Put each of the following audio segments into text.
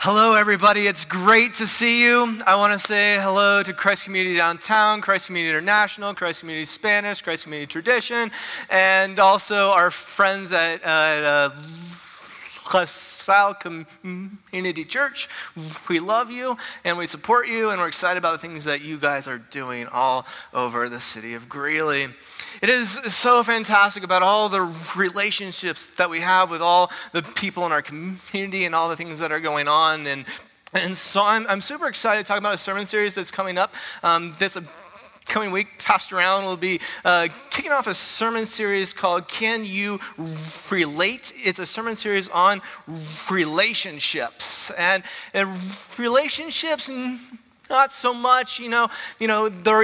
Hello, everybody. It's great to see you. I want to say hello to Christ Community Downtown, Christ Community International, Christ Community Spanish, Christ Community Tradition, and also our friends at, at uh, La Community Church. We love you and we support you, and we're excited about the things that you guys are doing all over the city of Greeley. It is so fantastic about all the relationships that we have with all the people in our community and all the things that are going on. And, and so I'm, I'm super excited to talk about a sermon series that's coming up um, coming week. Pastor Allen will be uh, kicking off a sermon series called Can You Relate? It's a sermon series on relationships. And, and relationships not so much, you know, you know, the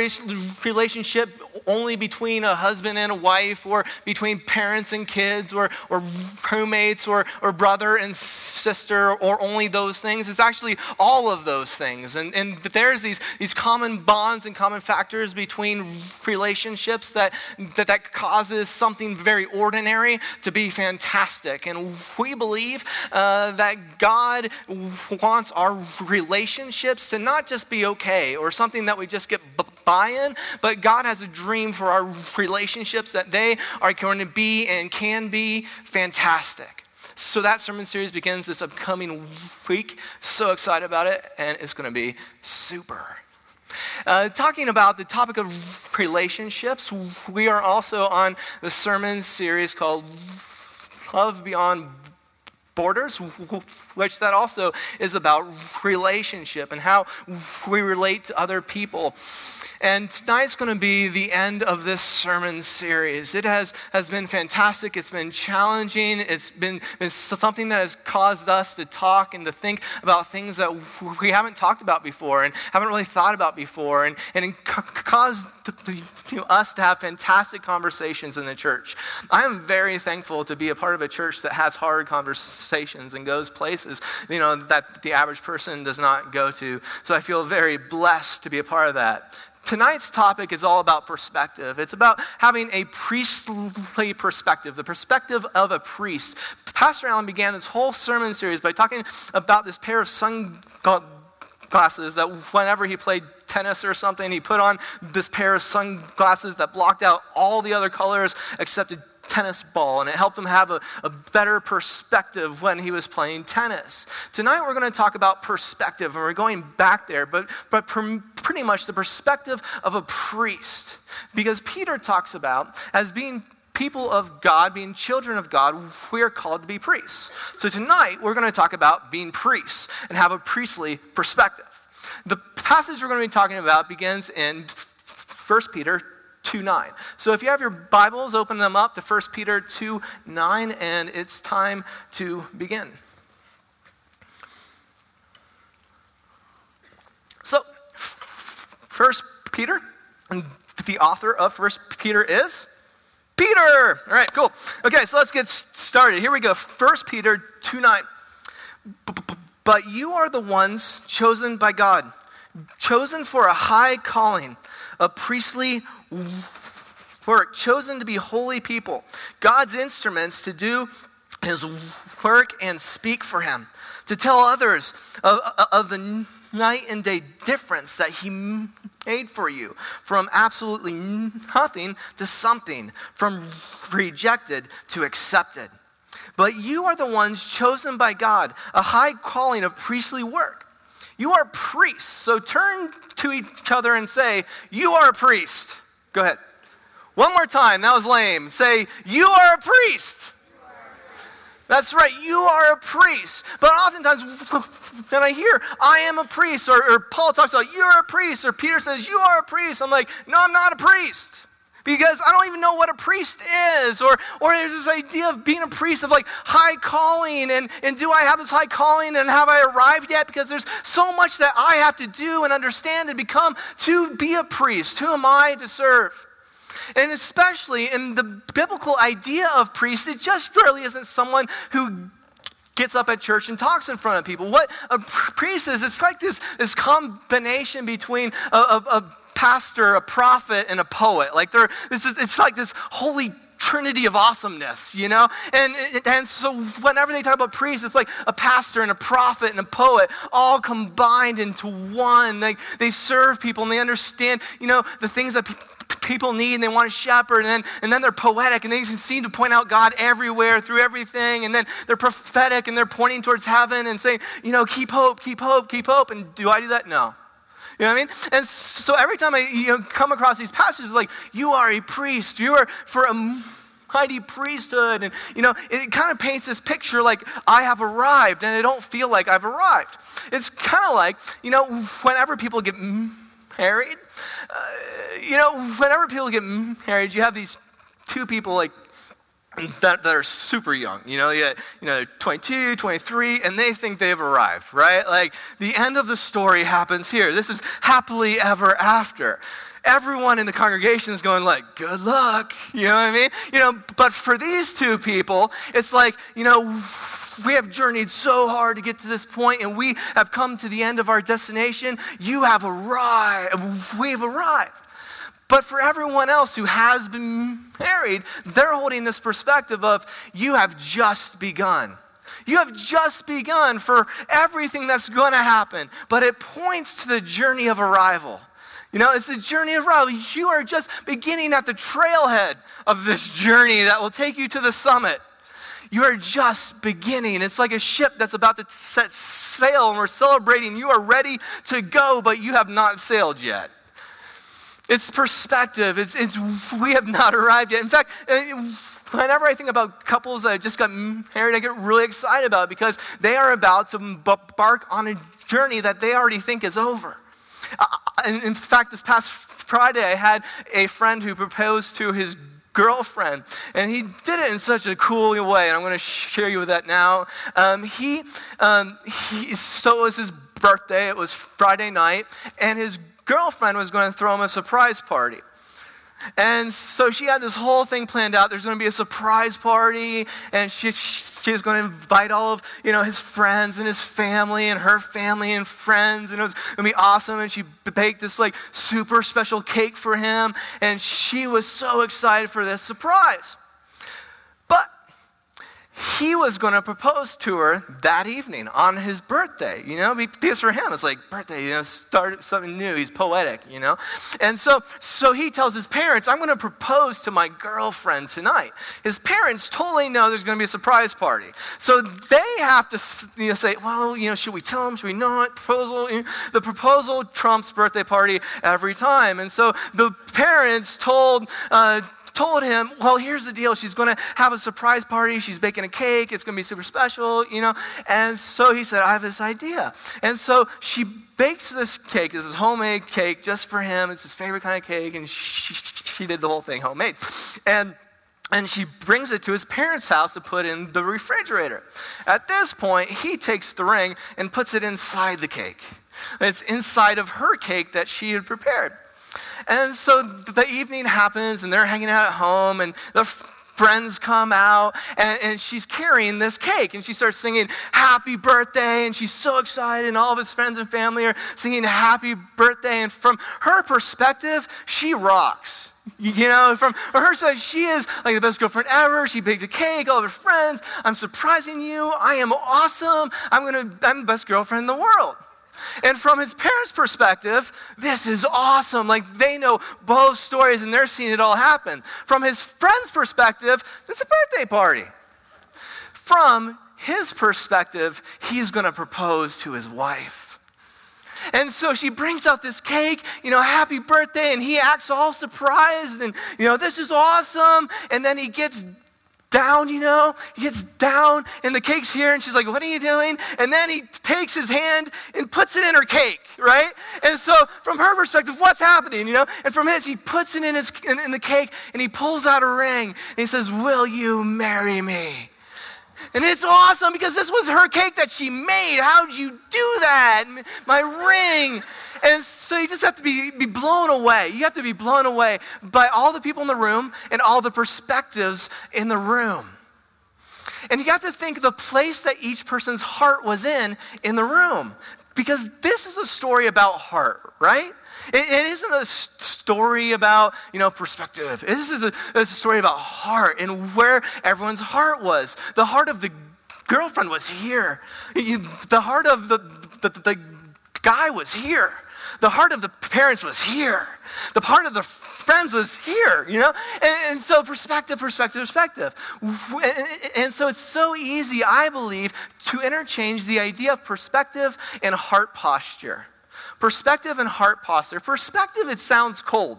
relationship only between a husband and a wife or between parents and kids or, or roommates or, or brother and sister or only those things. It's actually all of those things. And, and there's these, these common bonds and common factors between relationships that, that, that causes something very ordinary to be fantastic. And we believe uh, that God wants our relationships to not just be be okay or something that we just get buy in, but God has a dream for our relationships that they are going to be and can be fantastic. So that sermon series begins this upcoming week. So excited about it, and it's going to be super. Uh, talking about the topic of relationships, we are also on the sermon series called Love Beyond borders, which that also is about relationship and how we relate to other people. And tonight's going to be the end of this sermon series. It has, has been fantastic. It's been challenging. It's been, been something that has caused us to talk and to think about things that we haven't talked about before and haven't really thought about before, and, and caused us to have fantastic conversations in the church. I am very thankful to be a part of a church that has hard conversations and goes places you know, that the average person does not go to. So I feel very blessed to be a part of that. Tonight's topic is all about perspective. It's about having a priestly perspective, the perspective of a priest. Pastor Allen began this whole sermon series by talking about this pair of sunglasses that whenever he played tennis or something, he put on this pair of sunglasses that blocked out all the other colors except tennis ball, and it helped him have a, a better perspective when he was playing tennis. Tonight, we're going to talk about perspective, and we're going back there, but, but pretty much the perspective of a priest. Because Peter talks about as being people of God, being children of God, we are called to be priests. So tonight, we're going to talk about being priests and have a priestly perspective. The passage we're going to be talking about begins in 1 Peter 2 9. So if you have your Bibles, open them up to 1 Peter 2 9, and it's time to begin. So, 1 Peter, and the author of 1 Peter is Peter. All right, cool. Okay, so let's get started. Here we go. 1 Peter 2 9. But you are the ones chosen by God, chosen for a high calling, a priestly work, chosen to be holy people, God's instruments to do his work and speak for him, to tell others of, of the night and day difference that he made for you from absolutely nothing to something, from rejected to accepted. But you are the ones chosen by God, a high calling of priestly work. You are priests, so turn to each other and say, You are a priest. Go ahead. One more time. That was lame. Say, You are a priest. That's right, you are a priest. But oftentimes, when I hear, I am a priest, or, or Paul talks about, you're a priest, or Peter says, you are a priest, I'm like, no, I'm not a priest. Because I don't even know what a priest is. Or, or there's this idea of being a priest of like high calling. And, and do I have this high calling and have I arrived yet? Because there's so much that I have to do and understand and become to be a priest. Who am I to serve? And especially in the biblical idea of priest, it just really isn't someone who gets up at church and talks in front of people. What a priest is, it's like this, this combination between a, a, a pastor, a prophet, and a poet. Like they're, this is, it's like this holy trinity of awesomeness, you know? And, and so whenever they talk about priests, it's like a pastor and a prophet and a poet all combined into one. Like they serve people and they understand, you know, the things that people need and they want to shepherd and then, and then they're poetic and they seem to point out God everywhere through everything and then they're prophetic and they're pointing towards heaven and saying, you know, keep hope, keep hope, keep hope. And do I do that? No. You know what I mean? And so every time I you know, come across these passages, like, you are a priest, you are for a mighty priesthood. And, you know, it kind of paints this picture like I have arrived and I don't feel like I've arrived. It's kind of like, you know, whenever people get married, uh, you know, whenever people get married, you have these two people like that, that are super young. You know, you, you know, 22, 23, and they think they've arrived, right? Like the end of the story happens here. This is happily ever after. Everyone in the congregation is going like, good luck. You know what I mean? You know, but for these two people, it's like, you know, we have journeyed so hard to get to this point and we have come to the end of our destination. You have arrived. We've arrived. But for everyone else who has been married, they're holding this perspective of you have just begun. You have just begun for everything that's going to happen, but it points to the journey of arrival. You know, it's the journey of arrival. You are just beginning at the trailhead of this journey that will take you to the summit. You are just beginning. It's like a ship that's about to set sail, and we're celebrating. You are ready to go, but you have not sailed yet. It's perspective. It's, it's, we have not arrived yet. In fact, uh, whenever I think about couples that just got married, I get really excited about because they are about to embark on a journey that they already think is over. Uh, in fact, this past Friday, I had a friend who proposed to his girlfriend. And he did it in such a cool way, and I'm going to share you with that now. Um, he, um, he, so it was his birthday, it was Friday night, and his girlfriend was going to throw him a surprise party. And so she had this whole thing planned out. There's going to be a surprise party, and she, she was going to invite all of you know his friends and his family and her family and friends, and it was going to be awesome. And she baked this like super special cake for him, and she was so excited for this surprise. He was going to propose to her that evening on his birthday, you know, because for him it's like birthday, you know, start something new. He's poetic, you know, and so so he tells his parents, "I'm going to propose to my girlfriend tonight." His parents totally know there's going to be a surprise party, so they have to you know, say, "Well, you know, should we tell him? Should we not?" Proposal, the proposal trumps birthday party every time, and so the parents told. Uh, told him, well, here's the deal. She's going to have a surprise party. She's baking a cake. It's going to be super special, you know. And so he said, I have this idea. And so she bakes this cake. This is homemade cake just for him. It's his favorite kind of cake. And she, she did the whole thing homemade. And and she brings it to his parents' house to put in the refrigerator. At this point, he takes the ring and puts it inside the cake. It's inside of her cake that she had prepared. And so the evening happens, and they're hanging out at home, and the friends come out, and, and she's carrying this cake, and she starts singing happy birthday, and she's so excited, and all of his friends and family are singing happy birthday. And from her perspective, she rocks. You know, from her side, she is like the best girlfriend ever. She bakes a cake, all of her friends. I'm surprising you. I am awesome. I'm gonna, I'm the best girlfriend in the world. And from his parents' perspective, this is awesome. Like they know both stories and they're seeing it all happen. From his friend's perspective, it's a birthday party. From his perspective, he's going to propose to his wife. And so she brings out this cake, you know, happy birthday, and he acts all surprised and, you know, this is awesome. And then he gets down, you know? He gets down and the cake's here and she's like, What are you doing? And then he takes his hand and puts it in her cake, right? And so from her perspective, what's happening, you know? And from his, he puts it in, his, in, in the cake and he pulls out a ring and he says, Will you marry me? And it's awesome because this was her cake that she made. How'd you do that? My ring. And so you just have to be, be blown away. You have to be blown away by all the people in the room and all the perspectives in the room. And you have to think the place that each person's heart was in in the room. Because this is a story about heart, right? It, it isn't a story about, you know, perspective. This is a, a story about heart and where everyone's heart was. The heart of the girlfriend was here. The heart of the, the, the guy was here. The heart of the parents was here. The heart of the friends was here, you know? And, and, so perspective, perspective, perspective. And, and so it's so easy, I believe, to interchange the idea of perspective and heart posture. Perspective and heart posture. Perspective, it sounds cold.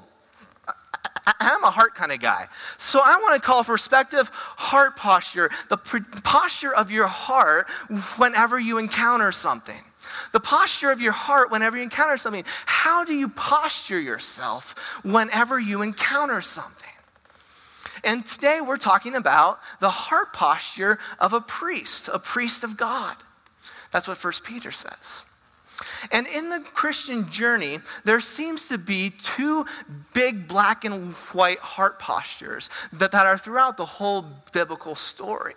I'm a heart kind of guy. So I want to call perspective heart posture, the posture of your heart whenever you encounter something. The posture of your heart whenever you encounter something. How do you posture yourself whenever you encounter something? And today we're talking about the heart posture of a priest, a priest of God. That's what 1 Peter says. And in the Christian journey, there seems to be two big black and white heart postures that, that are throughout the whole biblical story.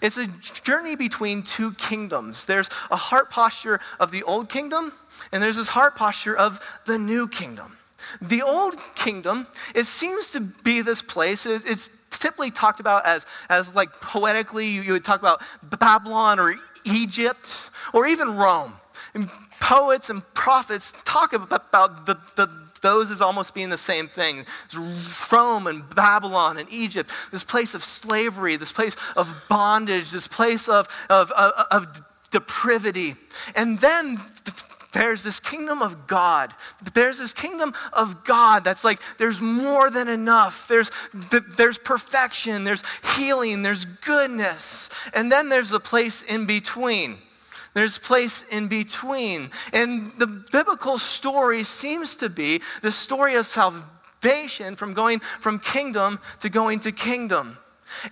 It's a journey between two kingdoms. There's a heart posture of the old kingdom, and there's this heart posture of the new kingdom. The old kingdom, it seems to be this place, it's typically talked about as, as like poetically, you would talk about Babylon or Egypt or even Rome. And poets and prophets talk about the, the, those as almost being the same thing. It's Rome and Babylon and Egypt, this place of slavery, this place of bondage, this place of, of, of, of depravity. And then there's this kingdom of God. There's this kingdom of God that's like there's more than enough. There's, there's perfection, there's healing, there's goodness. And then there's a place in between. There's place in between. And the biblical story seems to be the story of salvation from going from kingdom to going to kingdom.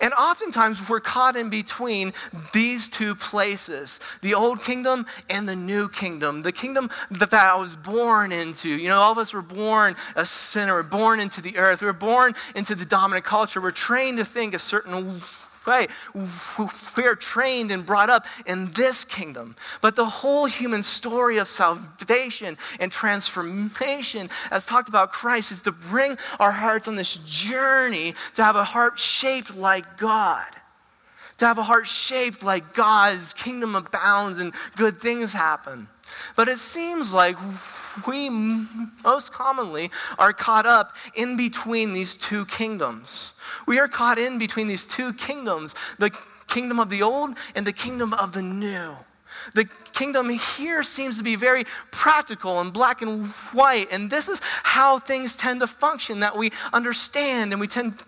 And oftentimes we're caught in between these two places the old kingdom and the new kingdom. The kingdom that, I was born into. You know, all of us were born a sinner, born into the earth, we're born into the dominant culture. We're trained to think a certain way. We are trained and brought up in this kingdom. But the whole human story of salvation and transformation, as talked about Christ, is to bring our hearts on this journey to have a heart shaped like God. To have a heart shaped like God's kingdom abounds and good things happen. But it seems like we most commonly are caught up in between these two kingdoms. We are caught in between these two kingdoms the kingdom of the old and the kingdom of the new. The kingdom here seems to be very practical and black and white, and this is how things tend to function that we understand and we tend to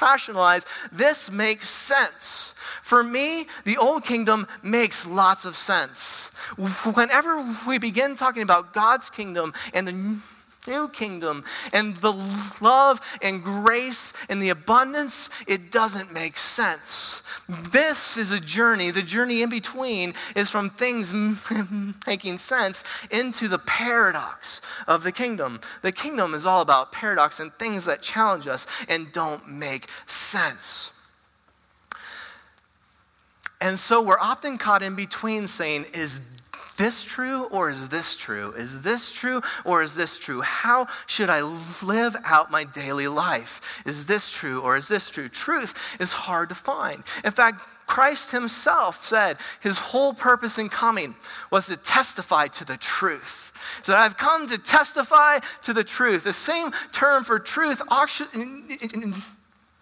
rationalize. This makes sense. For me, the old kingdom makes lots of sense. Whenever we begin talking about God's kingdom and the new kingdom and the love and grace and the abundance, it doesn't make sense. This is a journey. The journey in between is from things making sense into the paradox of the kingdom. The kingdom is all about paradox and things that challenge us and don't make sense. And so we're often caught in between saying, is this true or is this true? Is this true or is this true? How should I live out my daily life? Is this true or is this true? Truth is hard to find. In fact, Christ himself said his whole purpose in coming was to testify to the truth. So I've come to testify to the truth. The same term for truth,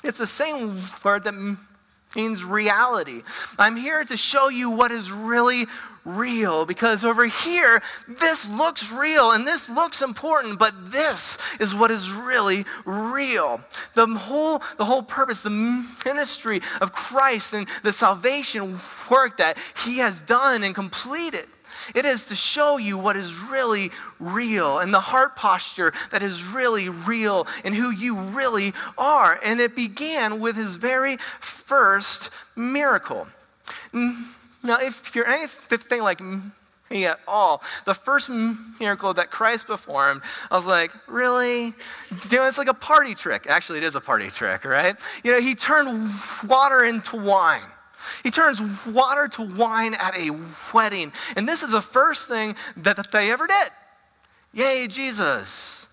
it's the same word that means reality. I'm here to show you what is really real because over here, this looks real and this looks important, but this is what is really real. The whole, the whole purpose, the ministry of Christ and the salvation work that He has done and completed. It is to show you what is really real and the heart posture that is really real and who you really are. And it began with his very first miracle. Now, if you're anything like me at all, the first miracle that Christ performed, I was like, really? You know, it's like a party trick. Actually, it is a party trick, right? You know, he turned water into wine. He turns water to wine at a wedding. And this is the first thing that they ever did. Yay, Jesus.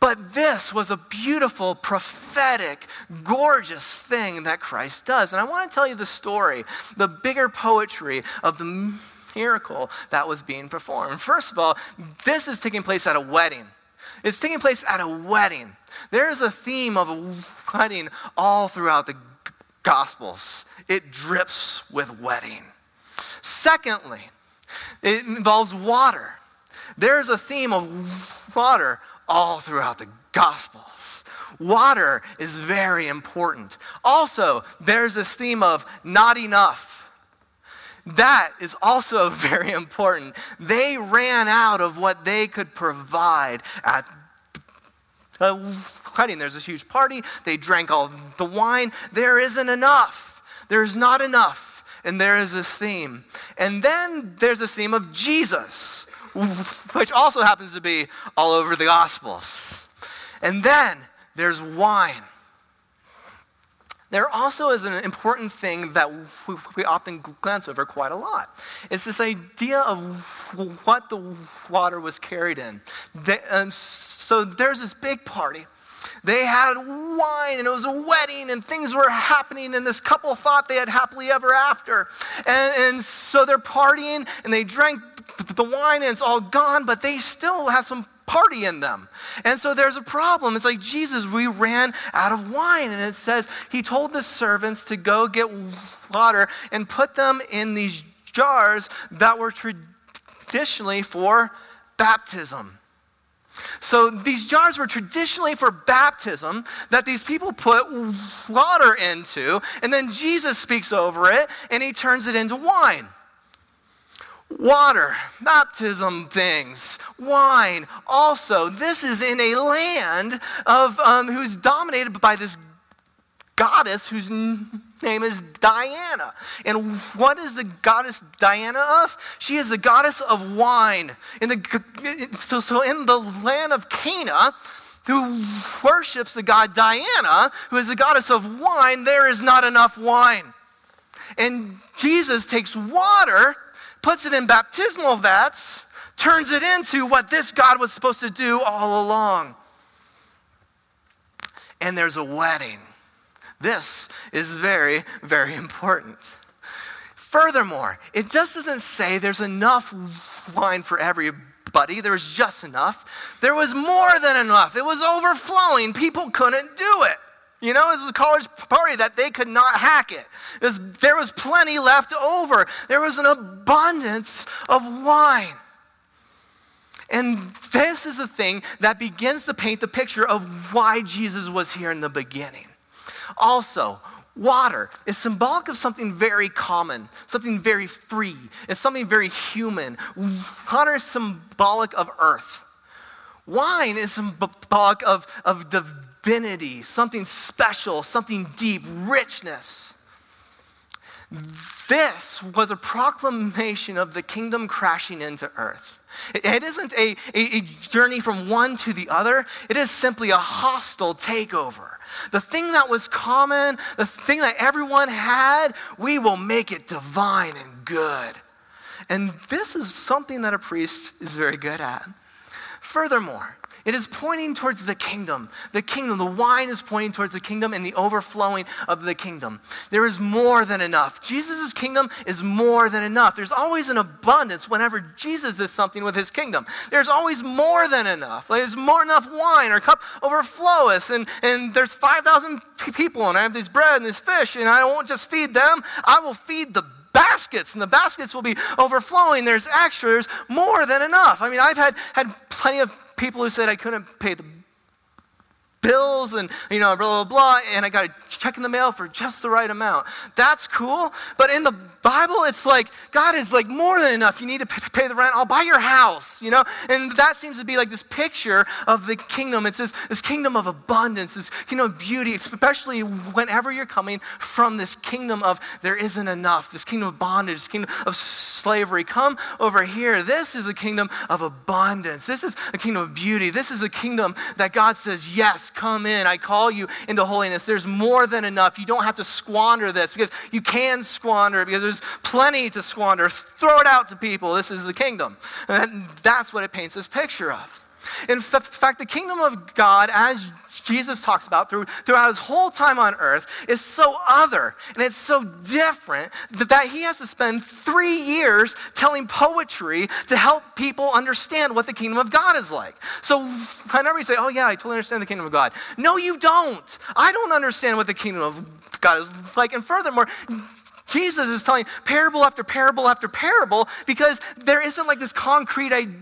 But this was a beautiful, prophetic, gorgeous thing that Christ does. And I want to tell you the story, the bigger poetry of the miracle that was being performed. First of all, this is taking place at a wedding. It's taking place at a wedding. There is a theme of a wedding all throughout the Gospels. It drips with wedding. Secondly, it involves water. There's a theme of water all throughout the Gospels. Water is very important. Also, there's this theme of not enough. That is also very important. They ran out of what they could provide at the wedding. There's this huge party. They drank all the wine. There isn't enough. There's not enough. And there is this theme. And then there's this theme of Jesus, which also happens to be all over the Gospels. And then there's wine. There also is an important thing that we often glance over quite a lot. It's this idea of what the water was carried in. And so there's this big party. They had wine and it was a wedding and things were happening, and this couple thought they had happily ever after. And, and so they're partying and they drank the wine and it's all gone, but they still have some party in them. And so there's a problem. It's like, Jesus, we ran out of wine. And it says he told the servants to go get water and put them in these jars that were traditionally for baptism. So these jars were traditionally for baptism that these people put water into, and then Jesus speaks over it and he turns it into wine water, baptism things, wine. Also, this is in a land of um, who's dominated by this goddess whose name is Diana. And what is the goddess Diana of? She is the goddess of wine. In the, so, so in the land of Cana, who worships the god Diana, who is the goddess of wine, there is not enough wine. And Jesus takes water puts it in baptismal vats, turns it into what this God was supposed to do all along. And there's a wedding. This is very, very important. Furthermore, it just doesn't say there's enough wine for everybody. There was just enough. There was more than enough. It was overflowing. People couldn't do it. You know, it was a college party that they could not hack it. it was, there was plenty left over. There was an abundance of wine. And this is the thing that begins to paint the picture of why Jesus was here in the beginning. Also, water is symbolic of something very common, something very free. It's something very human. Water is symbolic of earth. Wine is symbolic of, of divinity, something special, something deep, richness. This was a proclamation of the kingdom crashing into earth. It isn't a, a, a, journey from one to the other, it is simply a hostile takeover. The thing that was common, the thing that everyone had, we will make it divine and good. And this is something that a priest is very good at. Furthermore, it is pointing towards the kingdom. The kingdom, the wine is pointing towards the kingdom and the overflowing of the kingdom. There is more than enough. Jesus' kingdom is more than enough. There's always an abundance whenever Jesus does something with his kingdom. There's always more than enough. There's more than enough wine. Our cup overflows, and, and there's 5,000 people, and I have this bread and this fish, and I won't just feed them, I will feed the baskets, and the baskets will be overflowing. There's extra, there's more than enough. I mean, I've had, had plenty of people who said I couldn't pay the bills and you know blah blah blah and i got a check in the mail for just the right amount. That's cool but in the bible it's like god is like more than enough. You need to pay the rent. I'll buy your house you know? And that seems to be like this picture of the kingdom. It's this, this kingdom of abundance this kingdom of beauty especially whenever you're coming from this kingdom of there isn't enough. This kingdom of bondage this kingdom of slavery. Come over here. This is a kingdom of abundance. This is a kingdom of beauty. This is a kingdom that god says yes come in. I call you into holiness. There's more than enough. You don't have to squander this because you can squander it because there's plenty to squander. Throw it out to people. This is the kingdom. And that's what it paints this picture of. In fact, the kingdom of God, as Jesus talks about through, throughout his whole time on earth, is so other and it's so different that, that he has to spend three years telling poetry to help people understand what the kingdom of God is like. So whenever you say, Oh, yeah, I totally understand the kingdom of God, no, you don't. I don't understand what the kingdom of God is like. And furthermore, Jesus is telling parable after parable after parable because there isn't like this concrete idea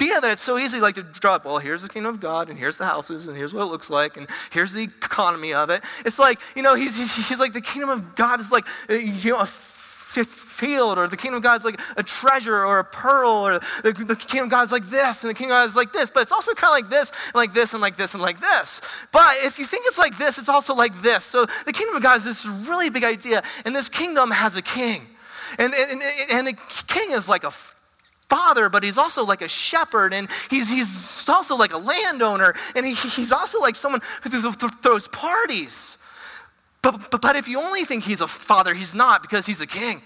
idea that it's so easy like to drop, well, here's the kingdom of God, and here's the houses, and here's what it looks like, and here's the economy of it. It's like, you know, he's, he's like, the kingdom of God is like, uh, you know, a field, or the kingdom of God is like a treasure or a pearl, or the, the kingdom of God is like this, and the kingdom of God is like this. But it's also kind of like this, and like this, and like this, and like this. But if you think it's like this, it's also like this. So the kingdom of God is this really big idea, and this kingdom has a king. And, and, and the king is like a father, but he's also like a shepherd, and he's, he's also like a landowner, and he, he's also like someone who throws parties. But, but, but if you only think he's a father, he's not because he's a king.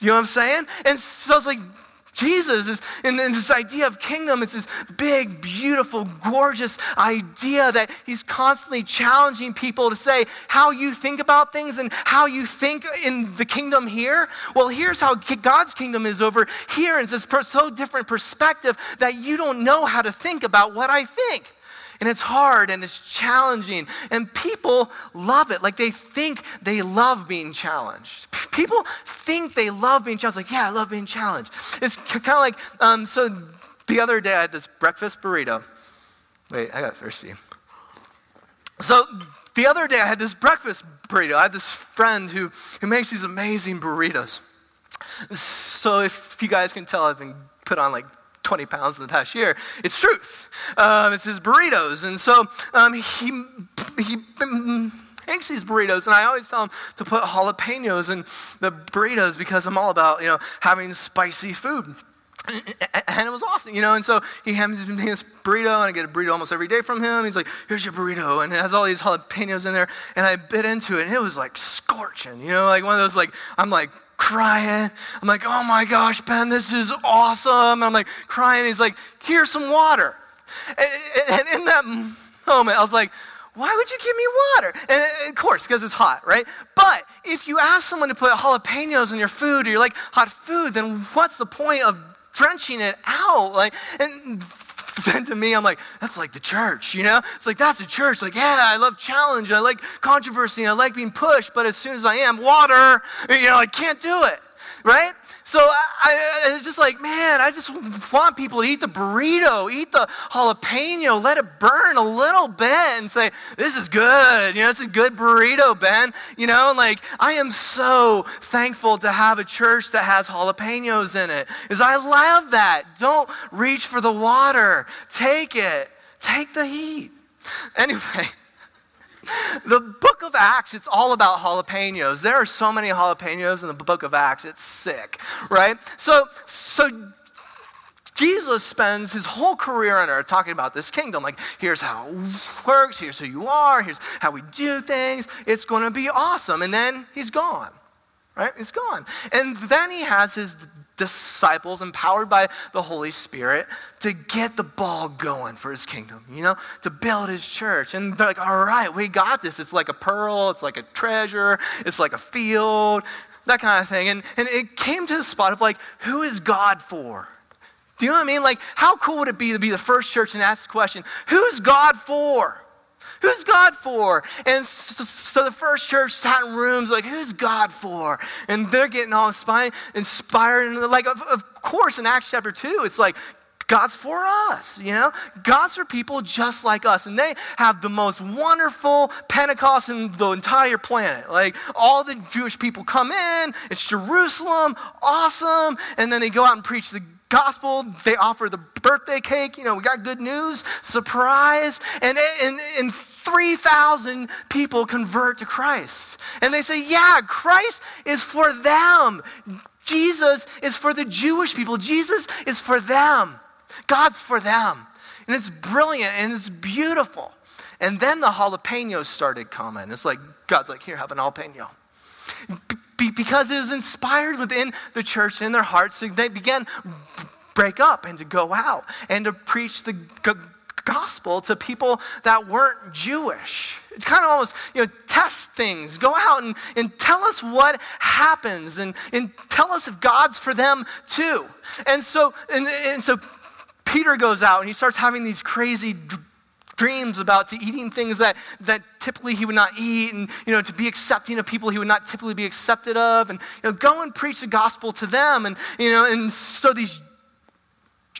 You know what I'm saying? And so it's like, Jesus is, and, this idea of kingdom. It's this big, beautiful, gorgeous idea that he's constantly challenging people to say how you think about things and how you think in the kingdom here. Well, here's how God's kingdom is over here. It's this so different perspective that you don't know how to think about what I think. And it's hard and it's challenging. And people love it. Like they think they love being challenged. People think they love being challenged. Like, yeah, I love being challenged. It's kind of like, um, so the other day I had this breakfast burrito. Wait, I got thirsty. So the other day I had this breakfast burrito. I had this friend who, who makes these amazing burritos. So if you guys can tell, I've been put on like 20 pounds in the past year. It's truth. Um, it's his burritos. And so um, he, he makes these burritos, and I always tell him to put jalapenos in the burritos because I'm all about, you know, having spicy food. And it was awesome, you know. And so he hands me this burrito, and I get a burrito almost every day from him. He's like, "Here's your burrito," and it has all these jalapenos in there. And I bit into it, and it was like scorching, you know, like one of those like I'm like crying. I'm like, oh my gosh, Ben, this is awesome. I'm like crying. He's like, here's some water. And in that moment, I was like, why would you give me water? And of course, because it's hot, right? But if you ask someone to put jalapenos in your food or you like hot food, then what's the point of drenching it out? Like, and then to me, I'm like, that's like the church, you know? It's like, that's the church. Like, yeah, I love challenge and I like controversy and I like being pushed, but as soon as I am, water, you know, I can't do it, right? So I, I, it's just like, man, I just want people to eat the burrito, eat the jalapeno, let it burn a little bit and say, this is good. You know, it's a good burrito, Ben. You know, like I am so thankful to have a church that has jalapenos in it. Is I love that. Don't reach for the water. Take it. Take the heat. Anyway, the book of Acts, it's all about jalapenos. There are so many jalapenos in the book of Acts, it's sick, right? So, so Jesus spends his whole career on earth talking about this kingdom. Like, here's how it works, here's who you are, here's how we do things. It's going to be awesome. And then he's gone, right? He's gone. And then he has his disciples, empowered by the Holy Spirit, to get the ball going for his kingdom, you know, to build his church. And they're like, all right, we got this. It's like a pearl, it's like a treasure, it's like a field, that kind of thing. And, and it came to the spot of like, who is God for? Do you know what I mean? Like, how cool would it be to be the first church and ask the question, who's God for? Who's God for? And so, the first church sat in rooms like, who's God for? And they're getting all inspired, inspired. And like, of, of course, in Acts chapter 2, it's like, God's for us, you know? God's for people just like us. And they have the most wonderful Pentecost in the entire planet. Like, all the Jewish people come in, it's Jerusalem, awesome. And then they go out and preach the gospel. They offer the birthday cake. You know, we got good news, surprise. And, and, and 3,000 people convert to Christ. And they say, yeah, Christ is for them. Jesus is for the Jewish people. Jesus is for them. God's for them. And it's brilliant and it's beautiful. And then the jalapenos started coming. It's like, God's like, here, have an jalapeno. Be- because it was inspired within the church in their hearts, so they began break up and to go out and to preach the gospel to people that weren't Jewish. It's kind of almost, you know, test things. Go out and, and tell us what happens and, and tell us if God's for them too. And so, and, and so Peter goes out and he starts having these crazy dreams about to eating things that, that typically he would not eat and you know to be accepting of people he would not typically be accepted of and you know, go and preach the gospel to them and you know and so these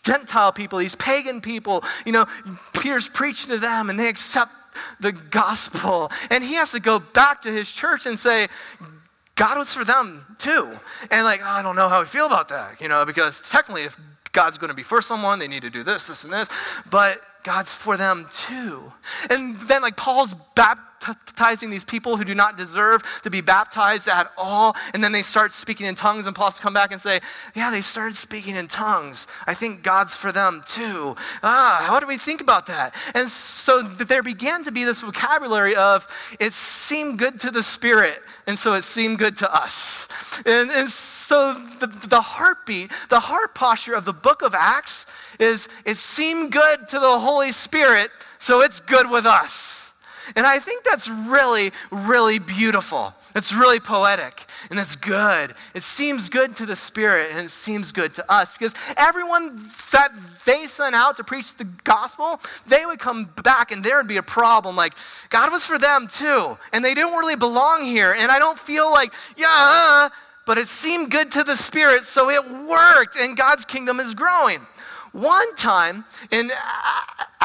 gentile people these pagan people you know peter's preaching to them and they accept the gospel. And he has to go back to his church and say god was for them too. And like oh, i don't know how we feel about that you know because technically if god's going to be for someone they need to do this this and this. But God's for them too. And then, like, Paul's baptizing these people who do not deserve to be baptized at all. And then they start speaking in tongues, and Paul's come back and say, Yeah, they started speaking in tongues. I think God's for them too. Ah, how do we think about that? And so there began to be this vocabulary of it seemed good to the Spirit, and so it seemed good to us. And, and so the, the heartbeat, the heart posture of the book of Acts is it seemed good to the Holy Spirit, so it's good with us. And I think that's really, really beautiful. It's really poetic and it's good. It seems good to the Spirit and it seems good to us because everyone that they sent out to preach the gospel, they would come back and there would be a problem. Like, God was for them too, and they didn't really belong here. And I don't feel like, yeah, uh, but it seemed good to the Spirit, so it worked, and God's kingdom is growing. One time in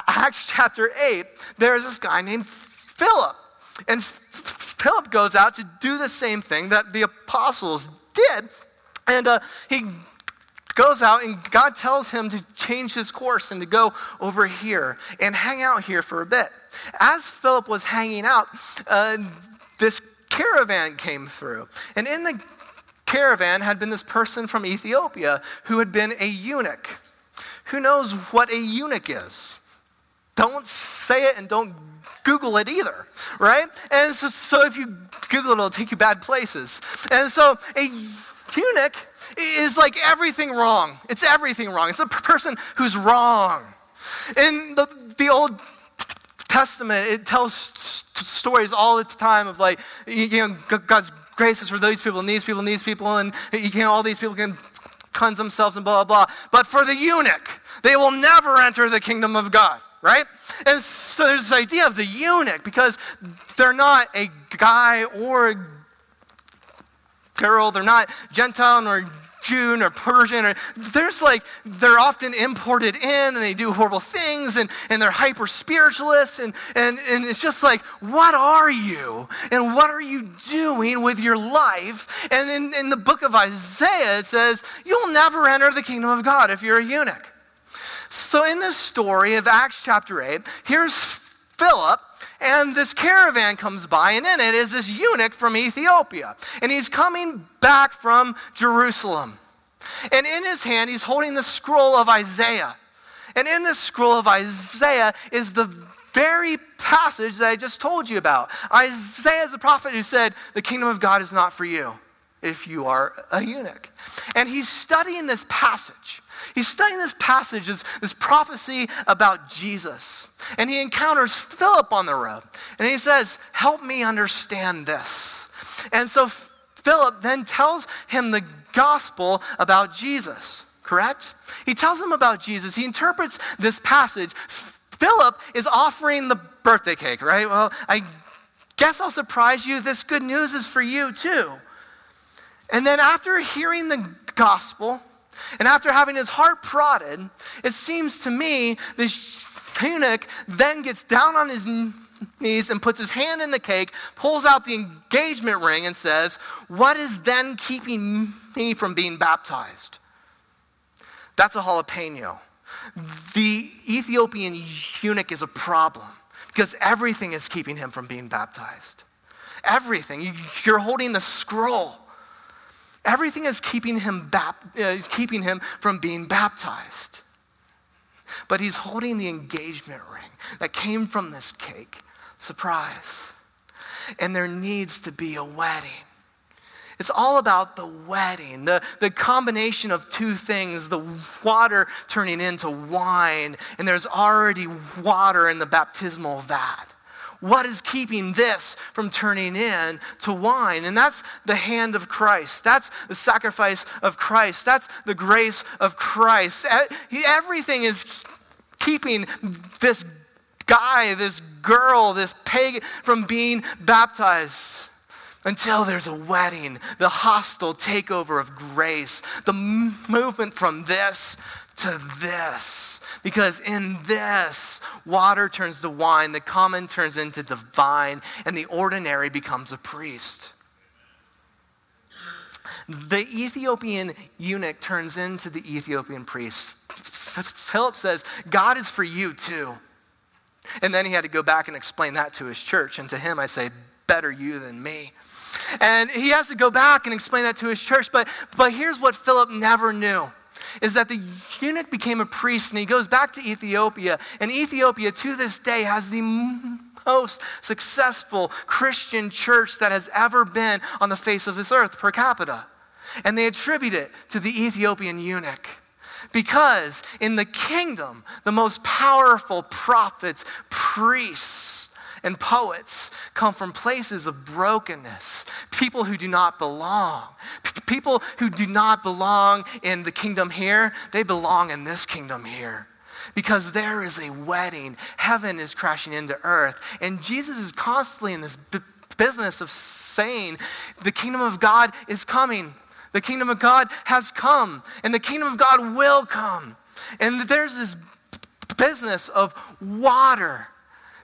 Acts chapter 8, there's this guy named Philip. And Philip goes out to do the same thing that the apostles did. And uh, he goes out, and God tells him to change his course and to go over here and hang out here for a bit. As Philip was hanging out, uh, this caravan came through. And in the caravan had been this person from Ethiopia who had been a eunuch. Who knows what a eunuch is? Don't say it and don't Google it either, right? And so, so if you Google it, it'll take you bad places. And so a eunuch is like everything wrong. It's everything wrong. It's a person who's wrong. In the, the Old Testament, it tells st- stories all the time of like, you know, God's grace is for these people and these people and these people, and you know, all these people can cleanse themselves and blah, blah, blah. But for the eunuch, they will never enter the kingdom of God, right? And so there's this idea of the eunuch because they're not a guy or a girl, they're not Gentile nor Jew or Persian, or there's like, they're often imported in and they do horrible things and, and they're hyper spiritualists. And, and, and it's just like, what are you? And what are you doing with your life? And in, in the book of Isaiah, it says, you'll never enter the kingdom of God if you're a eunuch. So in this story of Acts chapter 8, here's Philip and this caravan comes by, and in it is this eunuch from Ethiopia. And he's coming back from Jerusalem. And in his hand, he's holding the scroll of Isaiah. And in this scroll of Isaiah is the very passage that I just told you about. Isaiah is the prophet who said, The kingdom of God is not for you if you are a eunuch. And he's studying this passage. He's studying this passage, this, this prophecy about Jesus. And he encounters Philip on the road. And he says, Help me understand this. And so Philip then tells him the gospel about Jesus, correct? He tells him about Jesus. He interprets this passage. Philip is offering the birthday cake, right? Well, I guess I'll surprise you. This good news is for you too. And then after hearing the gospel, and after having his heart prodded, it seems to me this eunuch then gets down on his knees and puts his hand in the cake, pulls out the engagement ring, and says, What is then keeping me from being baptized? That's a jalapeno. The Ethiopian eunuch is a problem because everything is keeping him from being baptized. Everything. You're holding the scroll. Everything is keeping him, bap- uh, keeping him from being baptized. But he's holding the engagement ring that came from this cake. surprise. And there needs to be a wedding. It's all about the wedding, the, the combination of two things the water turning into wine, and there's already water in the baptismal vat. What is keeping this from turning in to wine? And that's the hand of Christ. That's the sacrifice of Christ. That's the grace of Christ. Everything is keeping this guy, this girl, this pagan from being baptized until there's a wedding, the hostile takeover of grace, the movement from this to this. Because in this, water turns to wine, the common turns into divine, and the ordinary becomes a priest. The Ethiopian eunuch turns into the Ethiopian priest. Philip says, God is for you too. And then he had to go back and explain that to his church. And to him, I say, better you than me. And he has to go back and explain that to his church. But, but here's what Philip never knew is that the eunuch became a priest and he goes back to Ethiopia. And Ethiopia to this day has the most successful Christian church that has ever been on the face of this earth per capita. And they attribute it to the Ethiopian eunuch. Because in the kingdom, the most powerful prophets, priests, and poets come from places of brokenness, people who do not belong. P- people who do not belong in the kingdom here, they belong in this kingdom here. Because there is a wedding, heaven is crashing into earth, and Jesus is constantly in this b- business of saying, The kingdom of God is coming. The kingdom of God has come, and the kingdom of God will come. And there's this business of water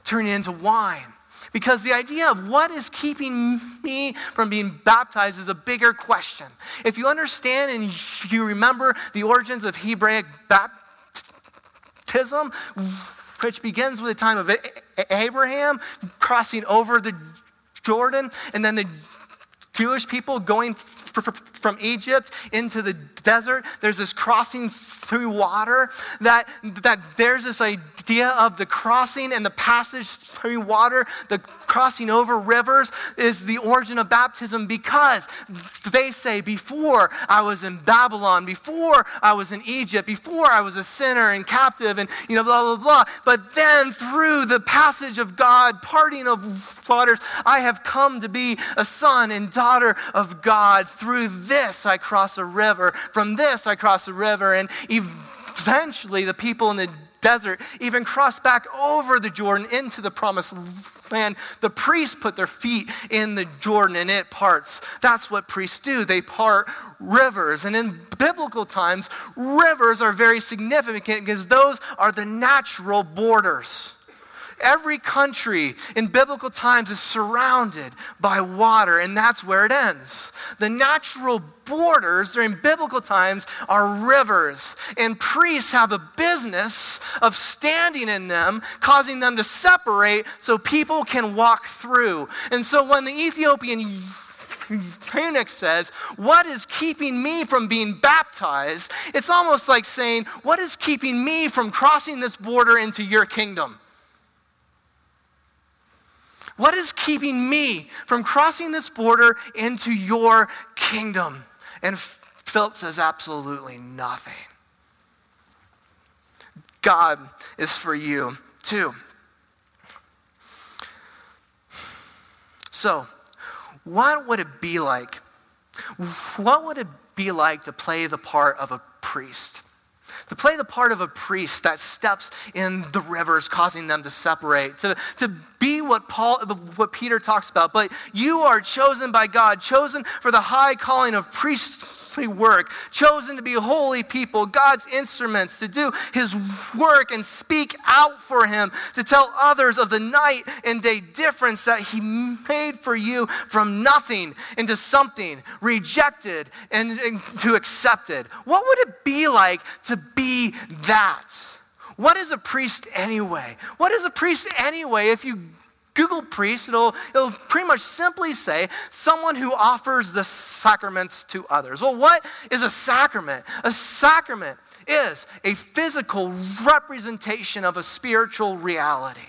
turning into wine. Because the idea of what is keeping me from being baptized is a bigger question. If you understand and you remember the origins of Hebraic baptism, which begins with the time of Abraham crossing over the Jordan, and then the Jewish people going from Egypt into the desert. There's this crossing through water, that, that there's this idea of the crossing and the passage through water, the crossing over rivers is the origin of baptism because they say, before I was in Babylon, before I was in Egypt, before I was a sinner and captive, and you know, blah, blah, blah. But then through the passage of God, parting of waters, I have come to be a son and daughter of God. Through this I cross a river. From this I cross a river. And eventually the people in the desert even crossed back over the Jordan into the promised land. The priests put their feet in the Jordan and it parts. That's what priests do. They part rivers. And in biblical times, rivers are very significant because those are the natural borders. Every country in biblical times is surrounded by water, and that's where it ends. The natural borders during biblical times are rivers, and priests have a business of standing in them, causing them to separate so people can walk through. And so when the Ethiopian eunuch says, What is keeping me from being baptized? It's almost like saying, What is keeping me from crossing this border into your kingdom? What is keeping me from crossing this border into your kingdom? And Philip says, Absolutely nothing. God is for you too. So, what would it be like? What would it be like to play the part of a priest? To play the part of a priest that steps in the rivers, causing them to separate, to, to be what Paul, what Peter talks about. But you are chosen by God, chosen for the high calling of priests work, chosen to be holy people, God's instruments to do his work and speak out for him, to tell others of the night and day difference that he made for you from nothing into something, rejected and, and to accepted. What would it be like to be that? What is a priest anyway? What is a priest anyway if you Google priest, it'll, it'll pretty much simply say someone who offers the sacraments to others. Well, what is a sacrament? A sacrament is a physical representation of a spiritual reality.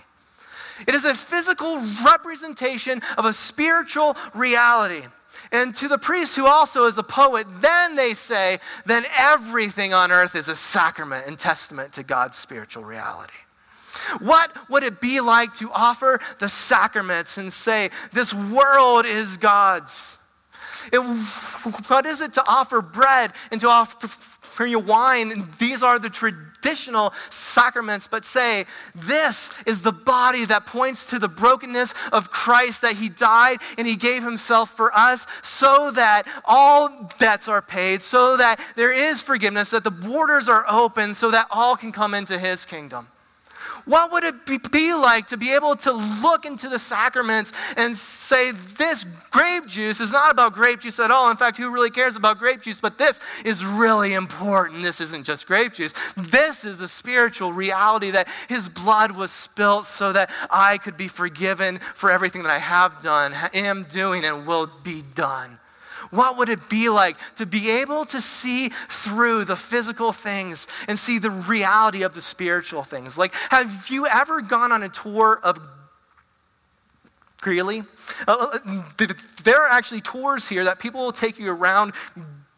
It is a physical representation of a spiritual reality. And to the priest who also is a poet, then they say, then everything on earth is a sacrament and testament to God's spiritual reality. What would it be like to offer the sacraments and say, This world is God's? It, what is it to offer bread and to offer your wine? These are the traditional sacraments, but say, This is the body that points to the brokenness of Christ, that He died and He gave Himself for us so that all debts are paid, so that there is forgiveness, that the borders are open, so that all can come into His kingdom. What would it be like to be able to look into the sacraments and say, this grape juice is not about grape juice at all? In fact, who really cares about grape juice? But this is really important. This isn't just grape juice. This is a spiritual reality that his blood was spilt so that I could be forgiven for everything that I have done, am doing, and will be done. What would it be like to be able to see through the physical things and see the reality of the spiritual things? Like, have you ever gone on a tour of Greeley? Uh, uh there are actually tours here that people will take you around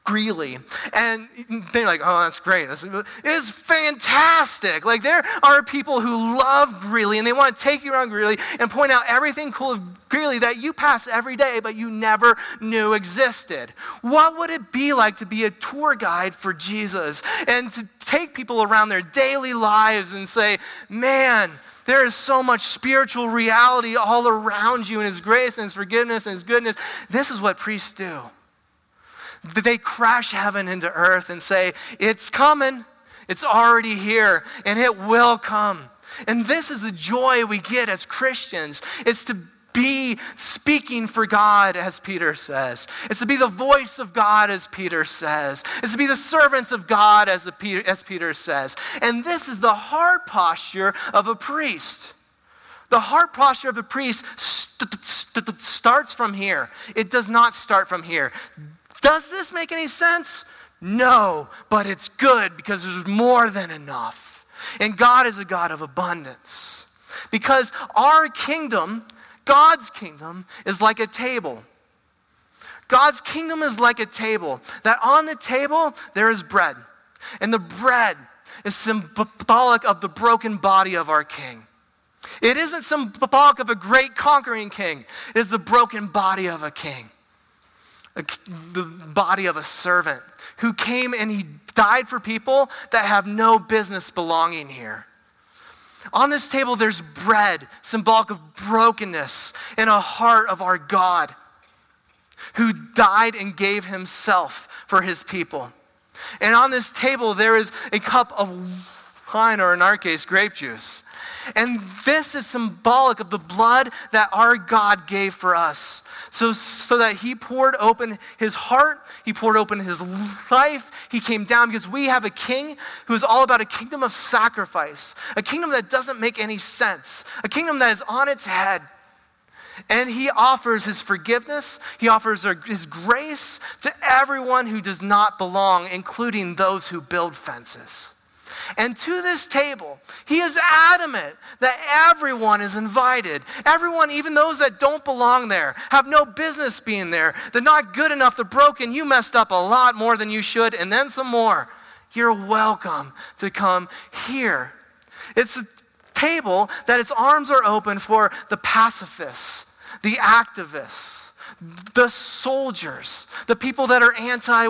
Greeley. And they're like, oh, that's great. That's, it's fantastic. Like, there are people who love Greeley and they want to take you around Greeley and point out everything cool of Greeley that you pass every day, but you never knew existed. What would it be like to be a tour guide for Jesus and to take people around their daily lives and say, man, there is so much spiritual reality all around you in His grace and His forgiveness and His goodness. This is what priests do. They crash heaven into earth and say, It's coming, it's already here, and it will come. And this is the joy we get as Christians. It's to be speaking for God, as Peter says. It's to be the voice of God, as Peter says. It's to be the servants of God, as, Peter, as Peter says. And this is the heart posture of a priest. The heart posture of the priest st- st- starts from here. It does not start from here. Does this make any sense? No, but it's good because there's more than enough. And God is a God of abundance. Because our kingdom, God's kingdom, is like a table. God's kingdom is like a table, that on the table there is bread. And the bread is symbolic of the broken body of our king. It isn't symbolic of a great conquering king, it is the broken body of a king the body of a servant who came and he died for people that have no business belonging here. On this table, there's bread, symbolic of brokenness, and a heart of our God who died and gave himself for his people. And on this table, there is a cup of wine, or in our case, grape juice. And this is symbolic of the blood that our God gave for us. So, so that he poured open his heart, he poured open his life, he came down because we have a king who is all about a kingdom of sacrifice, a kingdom that doesn't make any sense, a kingdom that is on its head. And he offers his forgiveness, he offers his grace to everyone who does not belong, including those who build fences. And to this table, he is adamant that everyone is invited. Everyone, even those that don't belong there, have no business being there. They're not good enough, they're broken. You messed up a lot more than you should, and then some more. You're welcome to come here. It's a table that its arms are open for the pacifists, the activists, the soldiers, the people that are anti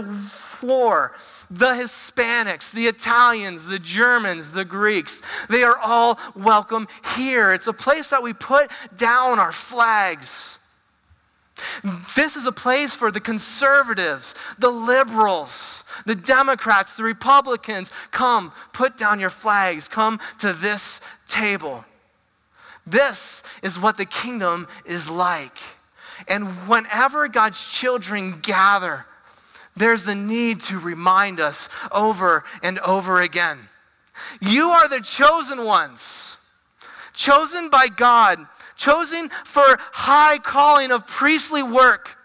war the Hispanics, the Italians, the Germans, the Greeks. They are all welcome here. It's a place that we put down our flags. This is a place for the conservatives, the liberals, the Democrats, the Republicans. Come, put down your flags. Come to this table. This is what the kingdom is like. And whenever God's children gather, there's the need to remind us over and over again. You are the chosen ones, chosen by God, chosen for high calling of priestly work.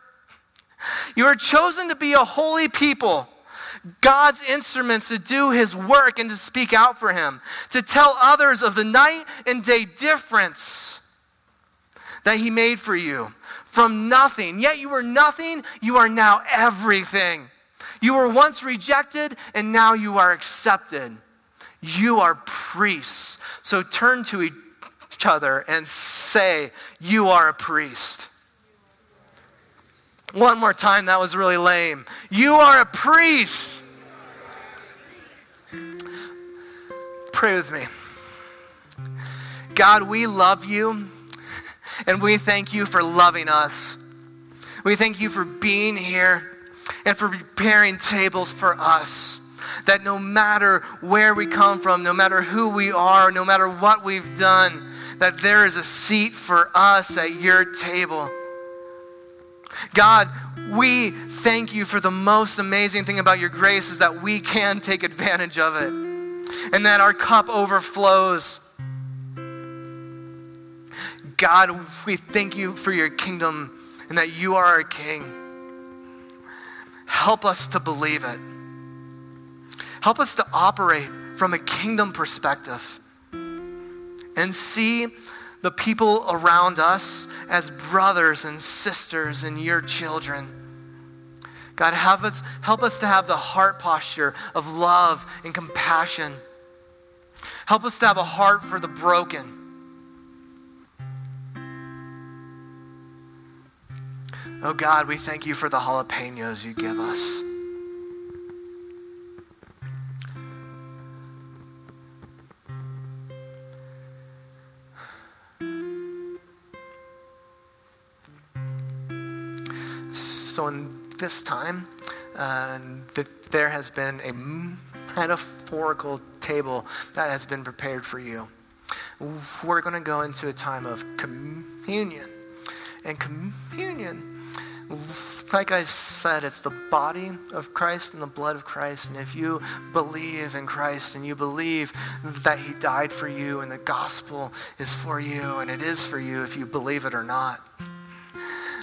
You are chosen to be a holy people, God's instruments to do his work and to speak out for him, to tell others of the night and day difference that He made for you. From nothing. Yet you were nothing, you are now everything. You were once rejected, and now you are accepted. You are priests. So turn to each other and say, You are a priest. One more time, that was really lame. You are a priest. Pray with me. God, we love you, and we thank you for loving us. We thank you for being here and for preparing tables for us. That no matter where we come from, no matter who we are, no matter what we've done, that there is a seat for us at your table. God, we thank you for the most amazing thing about your grace is that we can take advantage of it and that our cup overflows. God, we thank you for your kingdom and that you are our king. Help us to believe it. Help us to operate from a kingdom perspective and see the people around us as brothers and sisters and your children. God, help us, help us to have the heart posture of love and compassion. Help us to have a heart for the broken. Oh God, we thank you for the jalapenos you give us. So, in this time, uh, there has been a metaphorical table that has been prepared for you. We're going to go into a time of communion. And communion like I said, it's the body of Christ and the blood of Christ. And if you believe in Christ and you believe that He died for you and the gospel is for you and it is for you if you believe it or not,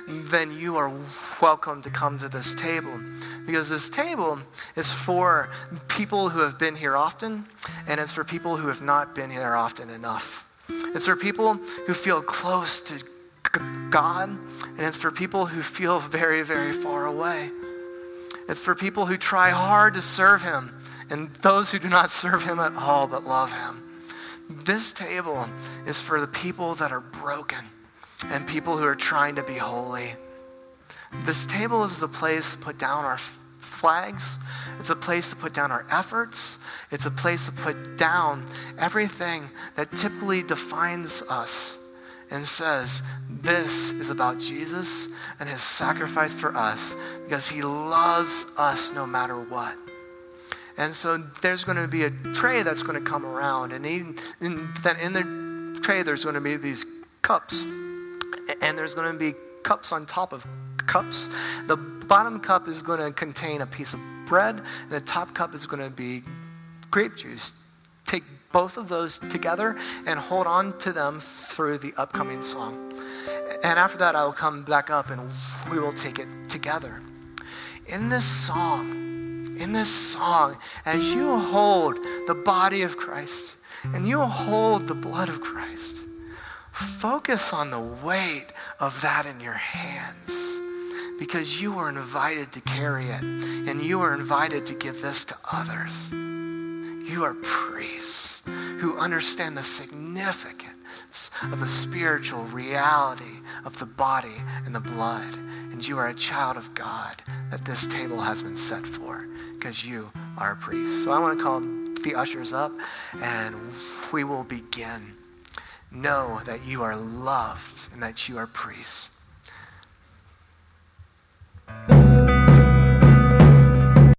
then you are welcome to come to this table. Because this table is for people who have been here often, and it's for people who have not been here often enough. It's for people who feel close to God, and it's for people who feel very, very far away. It's for people who try hard to serve Him, and those who do not serve Him at all but love Him. This table is for the people that are broken and people who are trying to be holy. This table is the place to put down our flags. It's a place to put down our efforts. It's a place to put down everything that typically defines us and says, This is about Jesus and his sacrifice for us because he loves us no matter what. And so there's going to be a tray that's going to come around, and, and then in the tray, there's going to be these cups, and there's going to be cups on top of cups. The bottom cup is going to contain a piece of bread, and the top cup is going to be grape juice. Take both of those together and hold on to them through the upcoming song. And after that, I will come back up and we will take it together. In this song, in this song, as you hold the body of Christ and you hold the blood of Christ, focus on the weight of that in your hands because you are invited to carry it and you are invited to give this to others. You are priests who understand the significance of the spiritual reality of the body and the blood. And you are a child of God that this table has been set for because you are a priest. So I want to call the ushers up and we will begin. Know that you are loved and that you are priests.